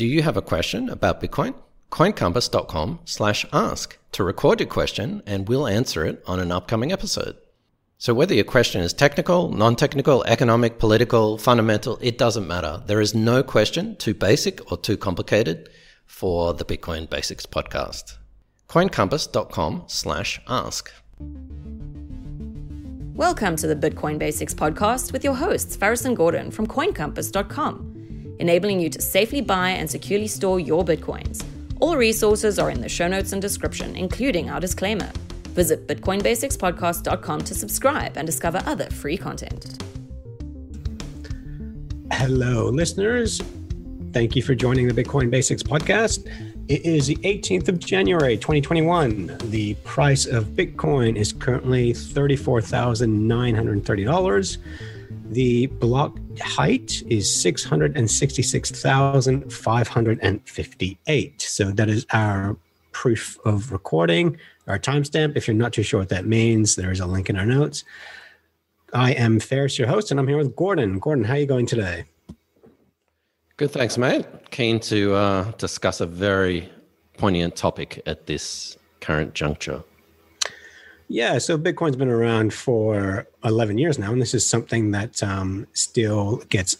Do you have a question about Bitcoin? coincompass.com slash ask to record your question and we'll answer it on an upcoming episode. So whether your question is technical, non-technical, economic, political, fundamental, it doesn't matter. There is no question too basic or too complicated for the Bitcoin Basics podcast. coincompass.com slash ask. Welcome to the Bitcoin Basics podcast with your hosts, Faris and Gordon from coincompass.com, enabling you to safely buy and securely store your Bitcoins. All resources are in the show notes and description, including our disclaimer. Visit bitcoinbasicspodcast.com to subscribe and discover other free content. Hello, listeners. Thank you for joining the Bitcoin Basics podcast. It is the 18th of January, 2021. The price of Bitcoin is currently $34,930. The block height is 666,558. So that is our proof of recording, our timestamp. If you're not too sure what that means, there is a link in our notes. I am Ferris, your host, and I'm here with Gordon. Gordon, how are you going today? Good, thanks, mate. Keen to uh, discuss a very poignant topic at this current juncture. Yeah, so Bitcoin's been around for 11 years now, and this is something that um, still gets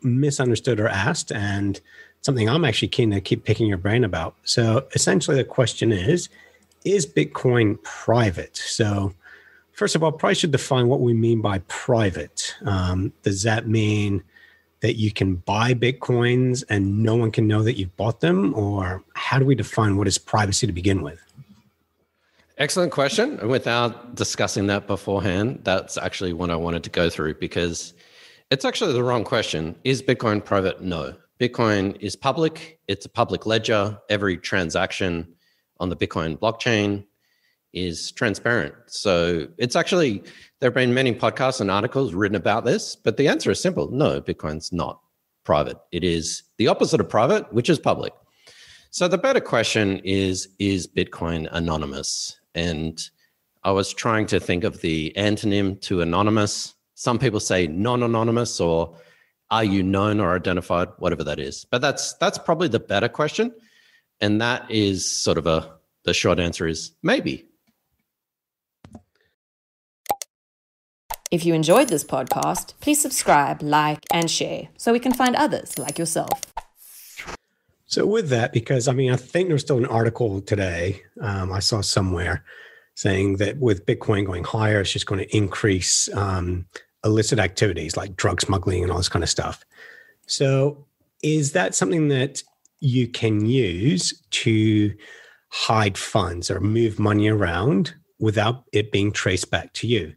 misunderstood or asked, and something I'm actually keen to keep picking your brain about. So essentially, the question is Is Bitcoin private? So, first of all, probably should define what we mean by private. Um, does that mean that you can buy bitcoins and no one can know that you've bought them or how do we define what is privacy to begin with excellent question. And without discussing that beforehand that's actually what i wanted to go through because it's actually the wrong question. Is bitcoin private? No. Bitcoin is public. It's a public ledger. Every transaction on the bitcoin blockchain is transparent. So it's actually there have been many podcasts and articles written about this, but the answer is simple. No, Bitcoin's not private. It is the opposite of private, which is public. So the better question is Is Bitcoin anonymous? And I was trying to think of the antonym to anonymous. Some people say non anonymous or are you known or identified, whatever that is. But that's that's probably the better question. And that is sort of a the short answer is maybe. If you enjoyed this podcast, please subscribe, like, and share so we can find others like yourself. So, with that, because I mean, I think there's still an article today um, I saw somewhere saying that with Bitcoin going higher, it's just going to increase um, illicit activities like drug smuggling and all this kind of stuff. So, is that something that you can use to hide funds or move money around without it being traced back to you?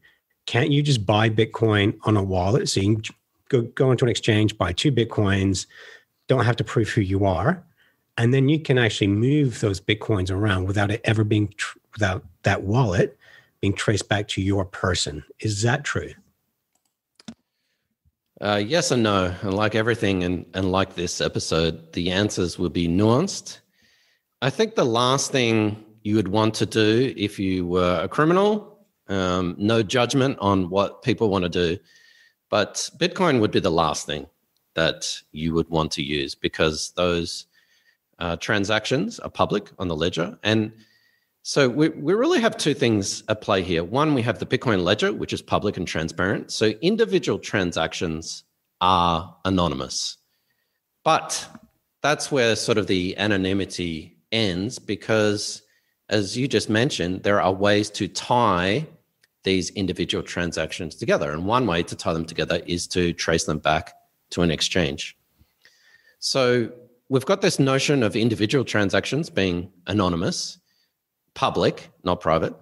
can't you just buy Bitcoin on a wallet? So you can go, go into an exchange, buy two Bitcoins, don't have to prove who you are. And then you can actually move those Bitcoins around without it ever being, tr- without that wallet being traced back to your person. Is that true? Uh, yes and no. And like everything, and, and like this episode, the answers will be nuanced. I think the last thing you would want to do if you were a criminal um, no judgment on what people want to do. But Bitcoin would be the last thing that you would want to use because those uh, transactions are public on the ledger. And so we, we really have two things at play here. One, we have the Bitcoin ledger, which is public and transparent. So individual transactions are anonymous. But that's where sort of the anonymity ends because, as you just mentioned, there are ways to tie these individual transactions together. And one way to tie them together is to trace them back to an exchange. So we've got this notion of individual transactions being anonymous, public, not private.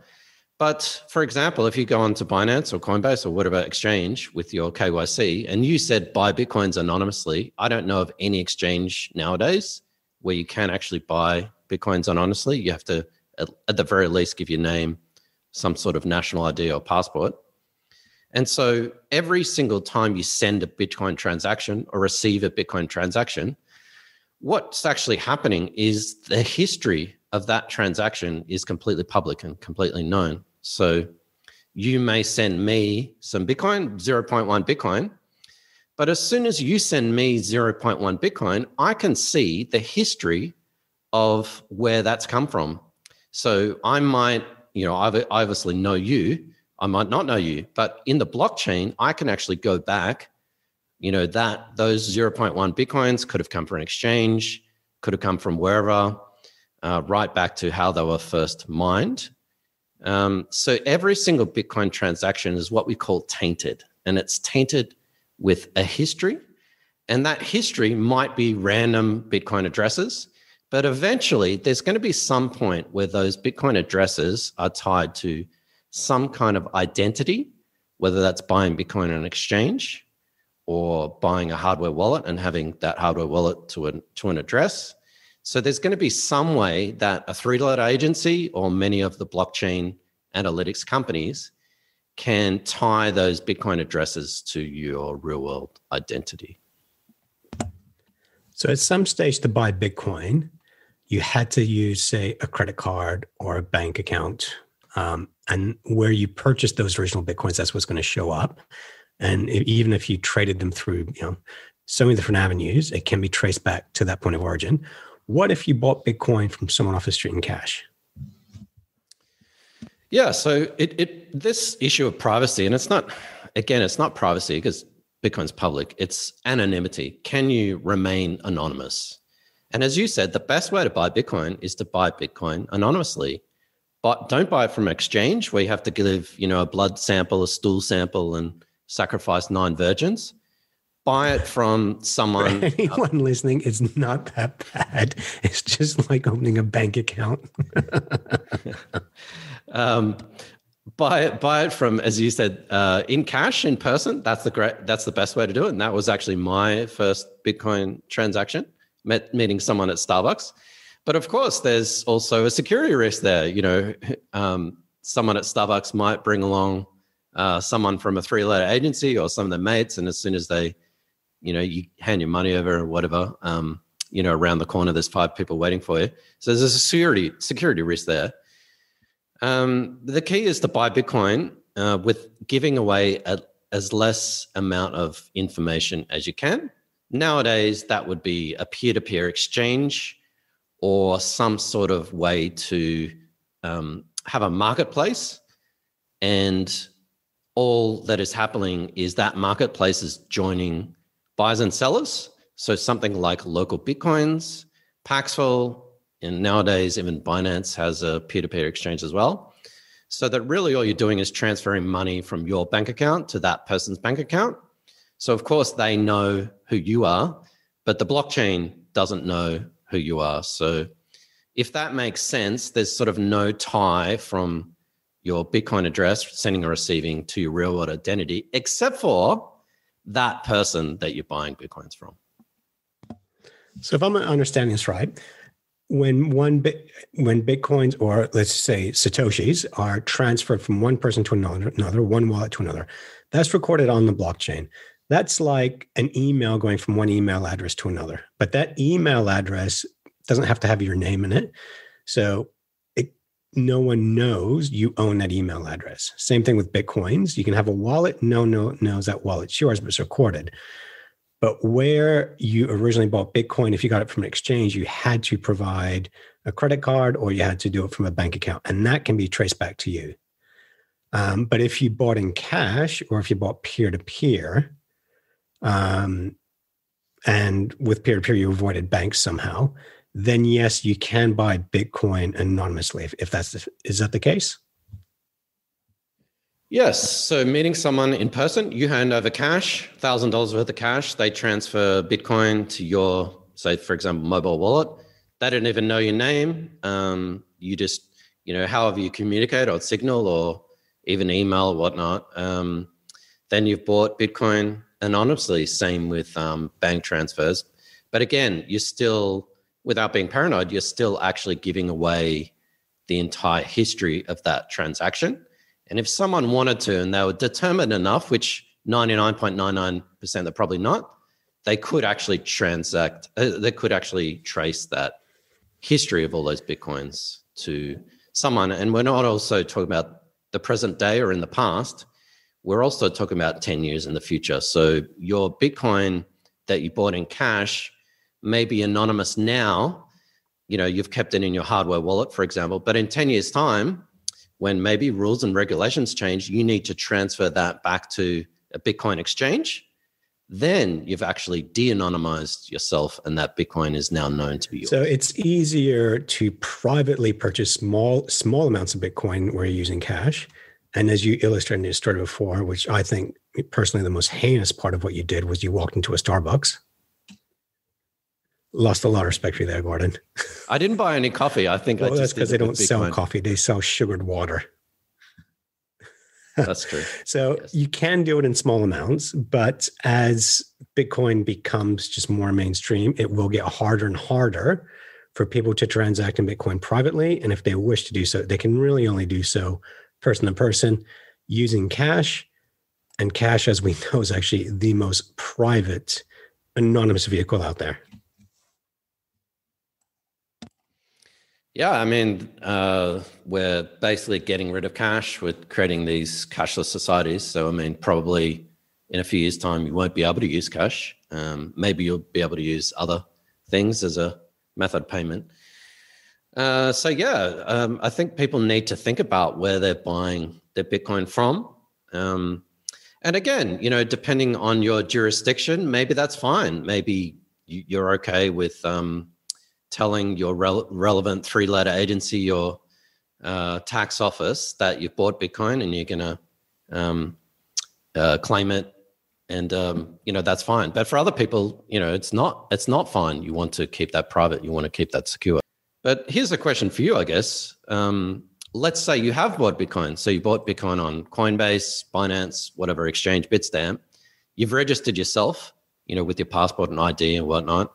But for example, if you go onto Binance or Coinbase or whatever exchange with your KYC and you said buy Bitcoins anonymously, I don't know of any exchange nowadays where you can actually buy Bitcoins anonymously. You have to, at the very least, give your name some sort of national ID or passport. And so every single time you send a Bitcoin transaction or receive a Bitcoin transaction, what's actually happening is the history of that transaction is completely public and completely known. So you may send me some Bitcoin, 0.1 Bitcoin, But as soon as you send me 0.1 Bitcoin, I can see the history of where that's come from. So I might, you know, I obviously know you. I might not know you, but in the blockchain, I can actually go back. You know that those 0.1 bitcoins could have come from an exchange, could have come from wherever, uh, right back to how they were first mined. Um, so every single Bitcoin transaction is what we call tainted, and it's tainted with a history. And that history might be random Bitcoin addresses, but eventually there's going to be some point where those Bitcoin addresses are tied to some kind of identity, whether that's buying Bitcoin on an exchange or buying a hardware wallet and having that hardware wallet to an, to an address. So there's going to be some way that a three letter agency or many of the blockchain analytics companies can tie those Bitcoin addresses to your real world identity. So at some stage to buy Bitcoin, you had to use, say, a credit card or a bank account. Um, and where you purchased those original Bitcoins, that's what's going to show up. And even if you traded them through, you know, so many different avenues, it can be traced back to that point of origin. What if you bought Bitcoin from someone off the street in cash? Yeah, so it, it this issue of privacy, and it's not again, it's not privacy because Bitcoin's public, it's anonymity. Can you remain anonymous? And as you said, the best way to buy Bitcoin is to buy Bitcoin anonymously. But don't buy it from exchange where you have to give, you know, a blood sample, a stool sample, and sacrifice nine virgins. Buy it from someone. For anyone listening, it's not that bad. It's just like opening a bank account. Um, buy it, buy it from, as you said, uh, in cash in person. That's the great. That's the best way to do it. And that was actually my first Bitcoin transaction, met, meeting someone at Starbucks. But of course, there's also a security risk there. You know, um, someone at Starbucks might bring along uh, someone from a three-letter agency or some of their mates, and as soon as they, you know, you hand your money over or whatever, um, you know, around the corner, there's five people waiting for you. So there's a security security risk there. Um, the key is to buy Bitcoin uh, with giving away a, as less amount of information as you can. Nowadays, that would be a peer to peer exchange or some sort of way to um, have a marketplace. And all that is happening is that marketplace is joining buyers and sellers. So something like local Bitcoins, Paxful, and nowadays, even Binance has a peer to peer exchange as well. So that really all you're doing is transferring money from your bank account to that person's bank account. So, of course, they know who you are, but the blockchain doesn't know who you are. So, if that makes sense, there's sort of no tie from your Bitcoin address, sending or receiving to your real world identity, except for that person that you're buying Bitcoins from. So, if I'm understanding this right, when one bit when bitcoins or let's say satoshis are transferred from one person to another another one wallet to another that's recorded on the blockchain that's like an email going from one email address to another but that email address doesn't have to have your name in it. So it, no one knows you own that email address. Same thing with bitcoins. You can have a wallet. No no knows that wallet's yours but it's recorded. But where you originally bought Bitcoin, if you got it from an exchange, you had to provide a credit card or you had to do it from a bank account, and that can be traced back to you. Um, but if you bought in cash or if you bought peer to peer, and with peer to peer you avoided banks somehow, then yes, you can buy Bitcoin anonymously. If, if that's the, is that the case? Yes. So meeting someone in person, you hand over cash, thousand dollars worth of cash. They transfer Bitcoin to your, say, for example, mobile wallet. They don't even know your name. Um, you just, you know, however you communicate or signal or even email or whatnot. Um, then you've bought Bitcoin anonymously. Same with um, bank transfers. But again, you're still, without being paranoid, you're still actually giving away the entire history of that transaction and if someone wanted to and they were determined enough, which 99.99% they're probably not, they could actually transact, uh, they could actually trace that history of all those Bitcoins to someone. And we're not also talking about the present day or in the past. We're also talking about 10 years in the future. So your Bitcoin that you bought in cash may be anonymous now. You know, you've kept it in your hardware wallet, for example, but in 10 years' time, when maybe rules and regulations change, you need to transfer that back to a Bitcoin exchange. Then you've actually de anonymized yourself, and that Bitcoin is now known to be yours. So it's easier to privately purchase small small amounts of Bitcoin where you're using cash. And as you illustrated in your story before, which I think personally the most heinous part of what you did was you walked into a Starbucks lost a lot of respect for you there, Gordon. I didn't buy any coffee. I think well, I that's because they don't sell coffee; they sell sugared water. That's true. so yes. you can do it in small amounts, but as Bitcoin becomes just more mainstream, it will get harder and harder for people to transact in Bitcoin privately. And if they wish to do so, they can really only do so person to person using cash. And cash, as we know, is actually the most private anonymous vehicle out there. Yeah, I mean, uh, we're basically getting rid of cash. We're creating these cashless societies. So, I mean, probably in a few years' time, you won't be able to use cash. Um, maybe you'll be able to use other things as a method payment. Uh, so, yeah, um, I think people need to think about where they're buying their Bitcoin from. Um, and again, you know, depending on your jurisdiction, maybe that's fine. Maybe you're okay with um, telling your rele- relevant three letter agency, your uh, tax office, that you've bought Bitcoin and you're to um, uh, claim it. And um, you know that's fine, but for other people, you know it's not. It's not fine. You want to keep that private. You want to keep that secure. But here's a question for you, I guess. Um, let's say you have bought Bitcoin. So you bought Bitcoin on Coinbase, Binance, whatever exchange, Bitstamp. You've registered yourself, you know, with your passport and ID and whatnot.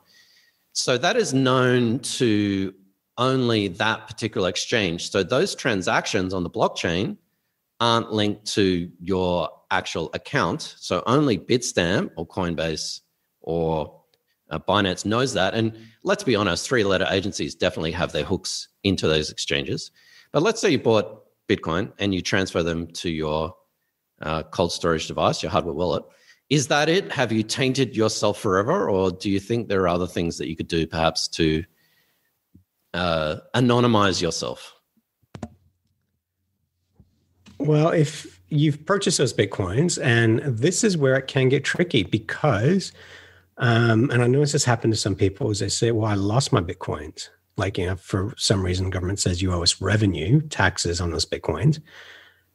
So that is known to only that particular exchange. So those transactions on the blockchain aren't linked to your actual account. So only Bitstamp or Coinbase or uh, Binance knows that. And let's be honest, three letter agencies definitely have their hooks into those exchanges. But let's say you bought Bitcoin and you transfer them to your uh, cold storage device, your hardware wallet. Is that it? Have you tainted yourself forever, or do you think there are other things that you could do, perhaps, to uh, anonymize yourself? Well, if you've purchased those bitcoins, and this is where it can get tricky because, um, and I know this has happened to some people, is they say, "Well, I lost my bitcoins." Like, you know, for some reason, government says you owe us revenue taxes on those bitcoins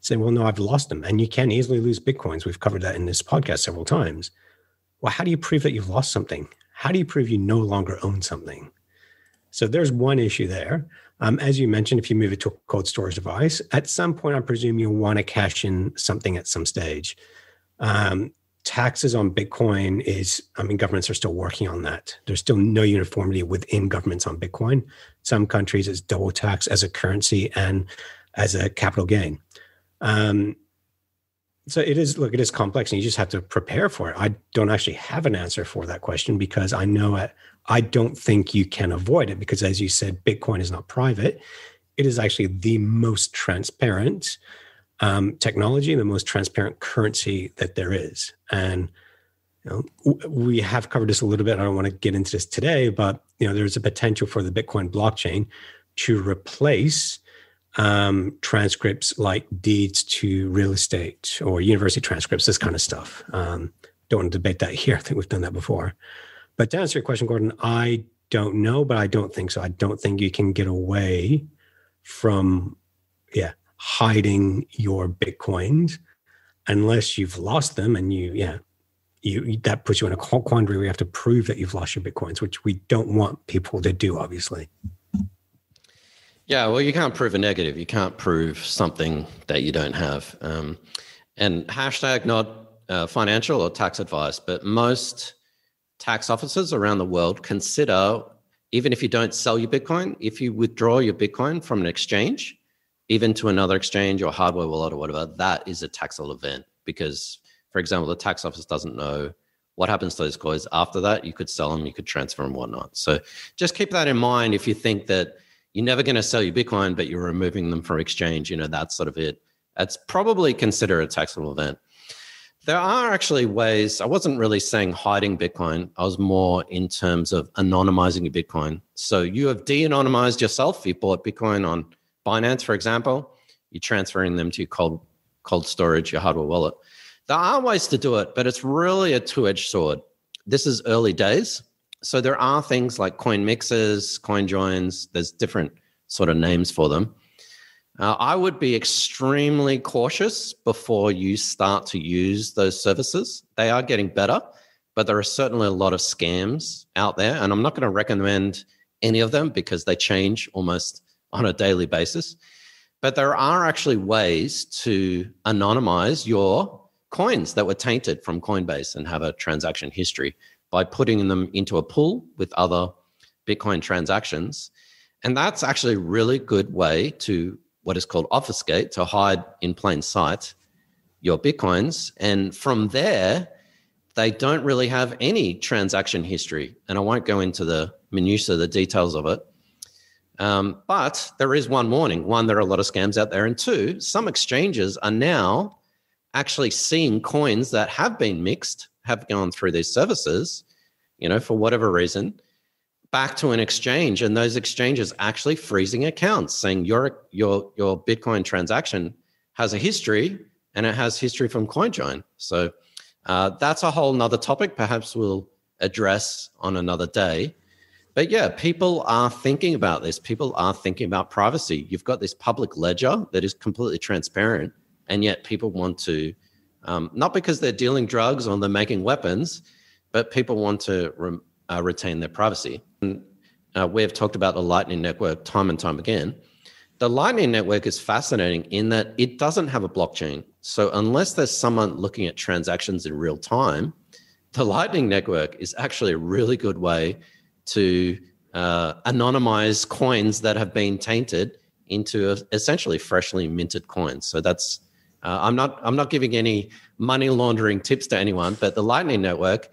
say, well, no, I've lost them. And you can easily lose Bitcoins. We've covered that in this podcast several times. Well, how do you prove that you've lost something? How do you prove you no longer own something? So there's one issue there. Um, as you mentioned, if you move it to a cold storage device, at some point, I presume you'll want to cash in something at some stage. Um, taxes on Bitcoin is, I mean, governments are still working on that. There's still no uniformity within governments on Bitcoin. Some countries it's double tax as a currency and as a capital gain. Um, so it is look it is complex and you just have to prepare for it i don't actually have an answer for that question because i know it, i don't think you can avoid it because as you said bitcoin is not private it is actually the most transparent um, technology the most transparent currency that there is and you know, we have covered this a little bit i don't want to get into this today but you know there's a potential for the bitcoin blockchain to replace um, transcripts like deeds to real estate or university transcripts, this kind of stuff. Um, don't want to debate that here. I think we've done that before. But to answer your question, Gordon, I don't know, but I don't think so. I don't think you can get away from, yeah, hiding your bitcoins unless you've lost them and you, yeah, you that puts you in a quandary where you have to prove that you've lost your bitcoins, which we don't want people to do, obviously. Yeah, well, you can't prove a negative. You can't prove something that you don't have. Um, and hashtag not uh, financial or tax advice, but most tax officers around the world consider, even if you don't sell your Bitcoin, if you withdraw your Bitcoin from an exchange, even to another exchange or hardware wallet or whatever, that is a taxable event. Because, for example, the tax office doesn't know what happens to those coins after that. You could sell them, you could transfer them, whatnot. So just keep that in mind if you think that you're never going to sell your Bitcoin, but you're removing them from exchange. You know, that's sort of it. That's probably considered a taxable event. There are actually ways. I wasn't really saying hiding Bitcoin. I was more in terms of anonymizing your Bitcoin. So you have de-anonymized yourself. You bought Bitcoin on Binance, for example. You're transferring them to your cold cold storage, your hardware wallet. There are ways to do it, but it's really a two-edged sword. This is early days. So there are things like coin mixers, coin joins. There's different sort of names for them uh, I would be extremely cautious before you start to use those services. They are getting better, but there are certainly a lot of scams out there. And I'm not going to recommend any of them because they change almost on a daily basis. But there are actually ways to anonymize your coins that were tainted from Coinbase and have a transaction history by putting them into a pool with other Bitcoin transactions. And that's actually a really good way to what is called obfuscate to hide in plain sight your bitcoins and from there they don't really have any transaction history and i won't go into the minutiae the details of it um, but there is one warning one there are a lot of scams out there and two some exchanges are now actually seeing coins that have been mixed have gone through these services you know for whatever reason back to an exchange and those exchanges actually freezing accounts saying your your your bitcoin transaction has a history and it has history from coinjoin. So uh, that's a whole nother topic. Perhaps we'll address on another day but yeah people are thinking about this people are thinking about privacy you've got this public ledger that is completely transparent and yet people want to um, not because they're dealing drugs or they're making weapons but people want to re- uh, retain their privacy uh, we have talked about the Lightning Network time and time again. The Lightning Network is fascinating in that it doesn't have a blockchain. So, unless there's someone looking at transactions in real time, the Lightning Network is actually a really good way to uh, anonymize coins that have been tainted into essentially freshly minted coins. So, that's uh, I'm not I'm not giving any money laundering tips to anyone, but the Lightning Network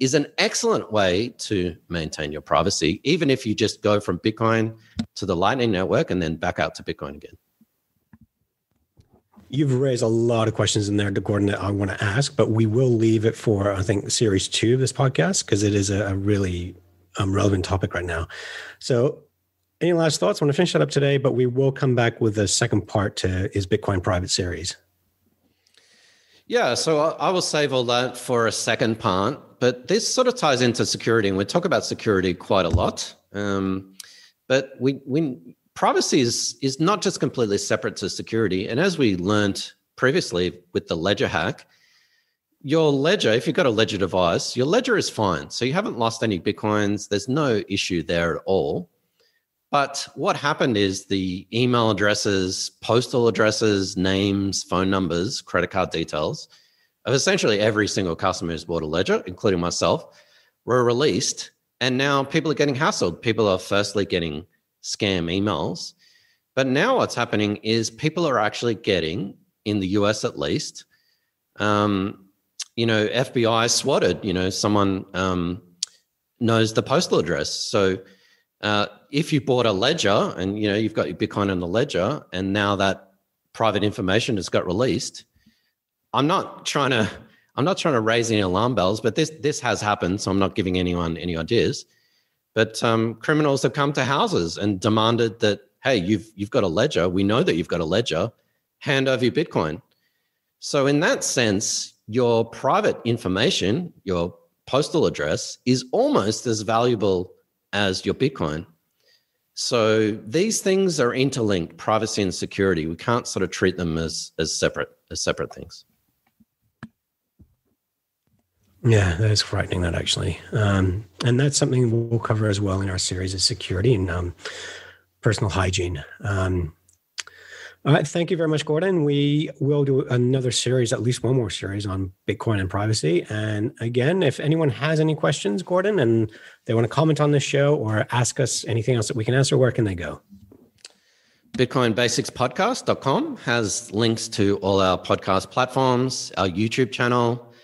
is an excellent way to maintain your privacy, even if you just go from Bitcoin to the Lightning Network and then back out to Bitcoin again. You've raised a lot of questions in there, Gordon, that I want to ask, but we will leave it for I think series two of this podcast because it is a, a really um, relevant topic right now. So any last thoughts? I want to finish that up today, but we will come back with the second part to is Bitcoin private series. Yeah, so I will save all that for a second part, but this sort of ties into security, and we talk about security quite a lot. Um, but we, we privacy is is not just completely separate to security, and as we learned previously with the ledger hack, your ledger, if you've got a ledger device, your ledger is fine, so you haven't lost any bitcoins. There's no issue there at all. But what happened is the email addresses, postal addresses, names, phone numbers, credit card details of essentially every single customer who's bought a ledger, including myself, were released. And now people are getting hassled. People are firstly getting scam emails. But now what's happening is people are actually getting, in the US at least, um, you know, FBI swatted, you know, someone um, knows the postal address. So uh, if you bought a ledger and you know you've got your Bitcoin in the ledger, and now that private information has got released, I'm not trying to I'm not trying to raise any alarm bells, but this this has happened, so I'm not giving anyone any ideas. But um, criminals have come to houses and demanded that, hey, you've you've got a ledger. We know that you've got a ledger. Hand over your Bitcoin. So in that sense, your private information, your postal address, is almost as valuable as your Bitcoin. So these things are interlinked, privacy and security. We can't sort of treat them as as separate as separate things. Yeah, that is frightening. That actually, um, and that's something we'll cover as well in our series of security and um, personal hygiene. Um, all right. Thank you very much, Gordon. We will do another series, at least one more series on Bitcoin and privacy. And again, if anyone has any questions, Gordon, and they want to comment on this show or ask us anything else that we can answer, where can they go? BitcoinBasicsPodcast.com has links to all our podcast platforms, our YouTube channel,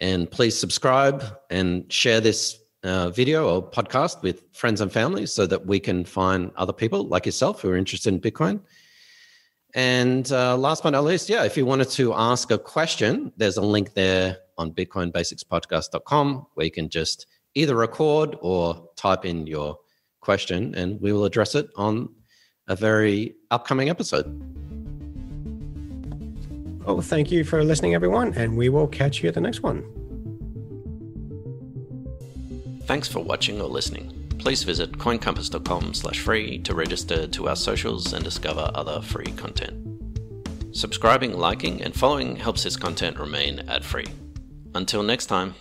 and please subscribe and share this uh, video or podcast with friends and family so that we can find other people like yourself who are interested in Bitcoin. And uh, last but not least, yeah, if you wanted to ask a question, there's a link there on bitcoinbasicspodcast.com where you can just either record or type in your question and we will address it on a very upcoming episode. Well, thank you for listening, everyone, and we will catch you at the next one. Thanks for watching or listening. Please visit coincompass.com slash free to register to our socials and discover other free content. Subscribing, liking, and following helps this content remain ad free. Until next time.